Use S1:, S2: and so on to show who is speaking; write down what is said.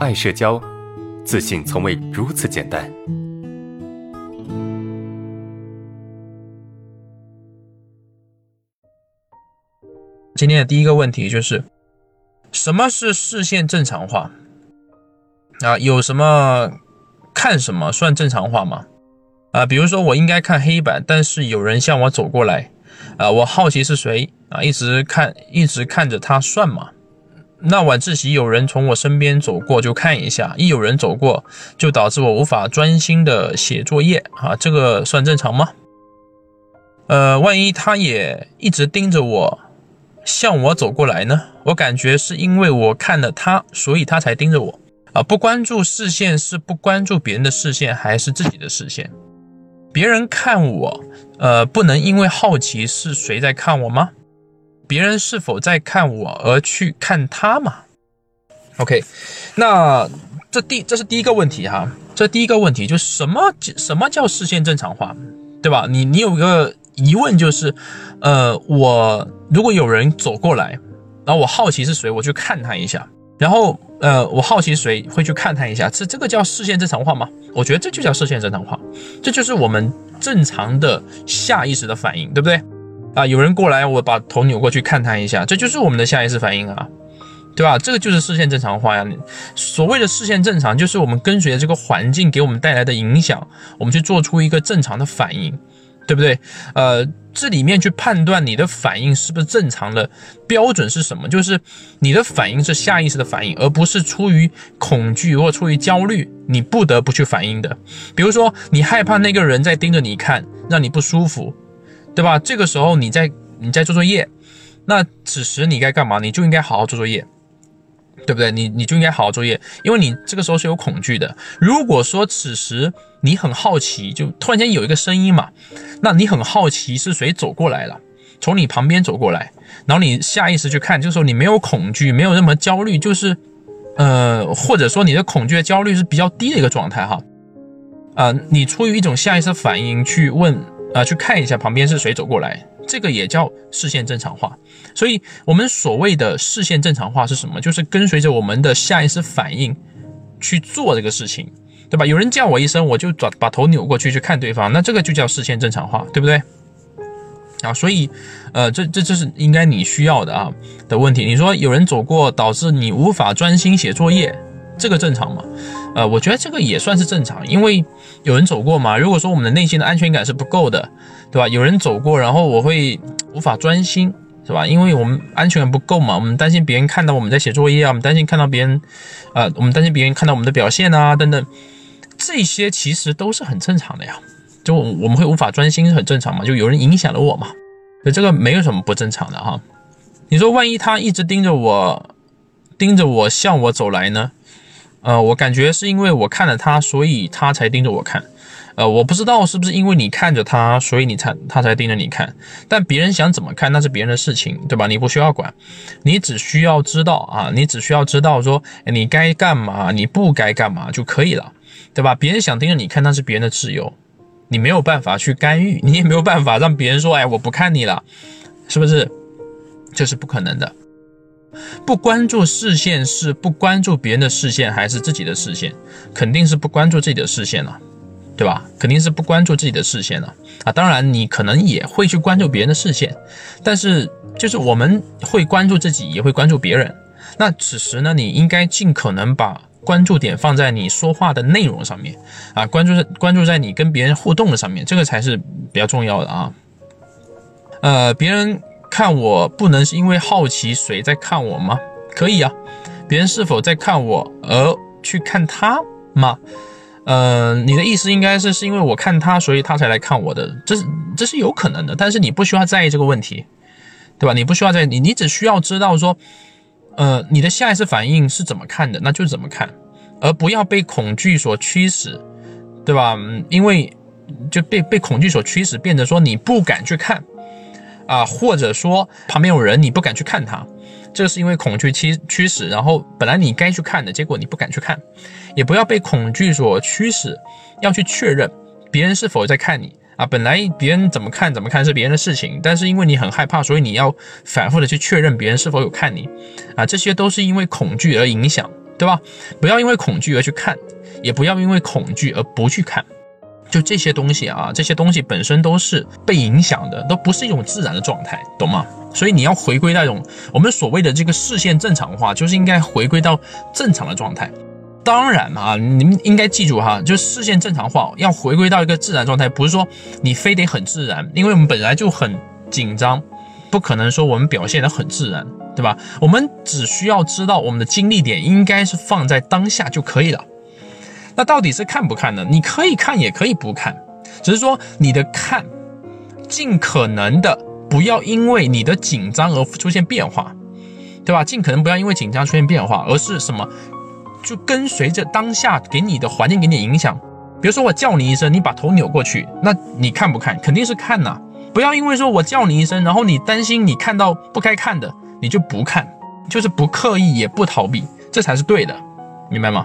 S1: 爱社交，自信从未如此简单。
S2: 今天的第一个问题就是，什么是视线正常化？啊，有什么看什么算正常化吗？啊，比如说我应该看黑板，但是有人向我走过来，啊，我好奇是谁啊，一直看，一直看着他算吗？那晚自习有人从我身边走过，就看一下，一有人走过，就导致我无法专心的写作业啊，这个算正常吗？呃，万一他也一直盯着我，向我走过来呢？我感觉是因为我看了他，所以他才盯着我啊。不关注视线是不关注别人的视线，还是自己的视线？别人看我，呃，不能因为好奇是谁在看我吗？别人是否在看我而去看他嘛？OK，那这第这是第一个问题哈，这第一个问题就什么什么叫视线正常化，对吧？你你有个疑问就是，呃，我如果有人走过来，然后我好奇是谁，我去看他一下，然后呃，我好奇谁会去看他一下，这这个叫视线正常化吗？我觉得这就叫视线正常化，这就是我们正常的下意识的反应，对不对？啊，有人过来，我把头扭过去看他一下，这就是我们的下意识反应啊，对吧？这个就是视线正常化呀。所谓的视线正常，就是我们跟随着这个环境给我们带来的影响，我们去做出一个正常的反应，对不对？呃，这里面去判断你的反应是不是正常的标准是什么？就是你的反应是下意识的反应，而不是出于恐惧或出于焦虑，你不得不去反应的。比如说，你害怕那个人在盯着你看，让你不舒服。对吧？这个时候你在你在做作业，那此时你该干嘛？你就应该好好做作业，对不对？你你就应该好好作业，因为你这个时候是有恐惧的。如果说此时你很好奇，就突然间有一个声音嘛，那你很好奇是谁走过来了，从你旁边走过来，然后你下意识去看，这个时候你没有恐惧，没有任何焦虑，就是呃，或者说你的恐惧、焦虑是比较低的一个状态哈，啊，你出于一种下意识反应去问。啊，去看一下旁边是谁走过来，这个也叫视线正常化。所以，我们所谓的视线正常化是什么？就是跟随着我们的下意识反应去做这个事情，对吧？有人叫我一声，我就转把头扭过去去看对方，那这个就叫视线正常化，对不对？啊，所以，呃，这这这是应该你需要的啊的问题。你说有人走过，导致你无法专心写作业。这个正常吗？呃，我觉得这个也算是正常，因为有人走过嘛。如果说我们的内心的安全感是不够的，对吧？有人走过，然后我会无法专心，是吧？因为我们安全感不够嘛，我们担心别人看到我们在写作业啊，我们担心看到别人，呃，我们担心别人看到我们的表现啊，等等，这些其实都是很正常的呀。就我们会无法专心是很正常嘛，就有人影响了我嘛，所以这个没有什么不正常的哈。你说万一他一直盯着我，盯着我向我走来呢？呃，我感觉是因为我看了他，所以他才盯着我看。呃，我不知道是不是因为你看着他，所以你才他才盯着你看。但别人想怎么看，那是别人的事情，对吧？你不需要管，你只需要知道啊，你只需要知道说你该干嘛，你不该干嘛就可以了，对吧？别人想盯着你看，那是别人的自由，你没有办法去干预，你也没有办法让别人说，哎，我不看你了，是不是？这是不可能的。不关注视线是不关注别人的视线还是自己的视线？肯定是不关注自己的视线了，对吧？肯定是不关注自己的视线了啊！当然，你可能也会去关注别人的视线，但是就是我们会关注自己，也会关注别人。那此时呢，你应该尽可能把关注点放在你说话的内容上面啊，关注关注在你跟别人互动的上面，这个才是比较重要的啊。呃，别人。看我不能是因为好奇谁在看我吗？可以啊，别人是否在看我而去看他吗？嗯，你的意思应该是是因为我看他，所以他才来看我的，这是这是有可能的，但是你不需要在意这个问题，对吧？你不需要在意你你只需要知道说，呃，你的下一次反应是怎么看的，那就怎么看，而不要被恐惧所驱使，对吧？因为就被被恐惧所驱使，变得说你不敢去看。啊，或者说旁边有人，你不敢去看他，这是因为恐惧驱驱使。然后本来你该去看的，结果你不敢去看，也不要被恐惧所驱使，要去确认别人是否在看你啊。本来别人怎么看怎么看是别人的事情，但是因为你很害怕，所以你要反复的去确认别人是否有看你啊。这些都是因为恐惧而影响，对吧？不要因为恐惧而去看，也不要因为恐惧而不去看。就这些东西啊，这些东西本身都是被影响的，都不是一种自然的状态，懂吗？所以你要回归那种我们所谓的这个视线正常化，就是应该回归到正常的状态。当然啊，你们应该记住哈，就视线正常化要回归到一个自然状态，不是说你非得很自然，因为我们本来就很紧张，不可能说我们表现得很自然，对吧？我们只需要知道我们的精力点应该是放在当下就可以了。那到底是看不看呢？你可以看，也可以不看，只是说你的看，尽可能的不要因为你的紧张而出现变化，对吧？尽可能不要因为紧张出现变化，而是什么？就跟随着当下给你的环境给你影响。比如说我叫你一声，你把头扭过去，那你看不看？肯定是看呐。不要因为说我叫你一声，然后你担心你看到不该看的，你就不看，就是不刻意也不逃避，这才是对的，明白吗？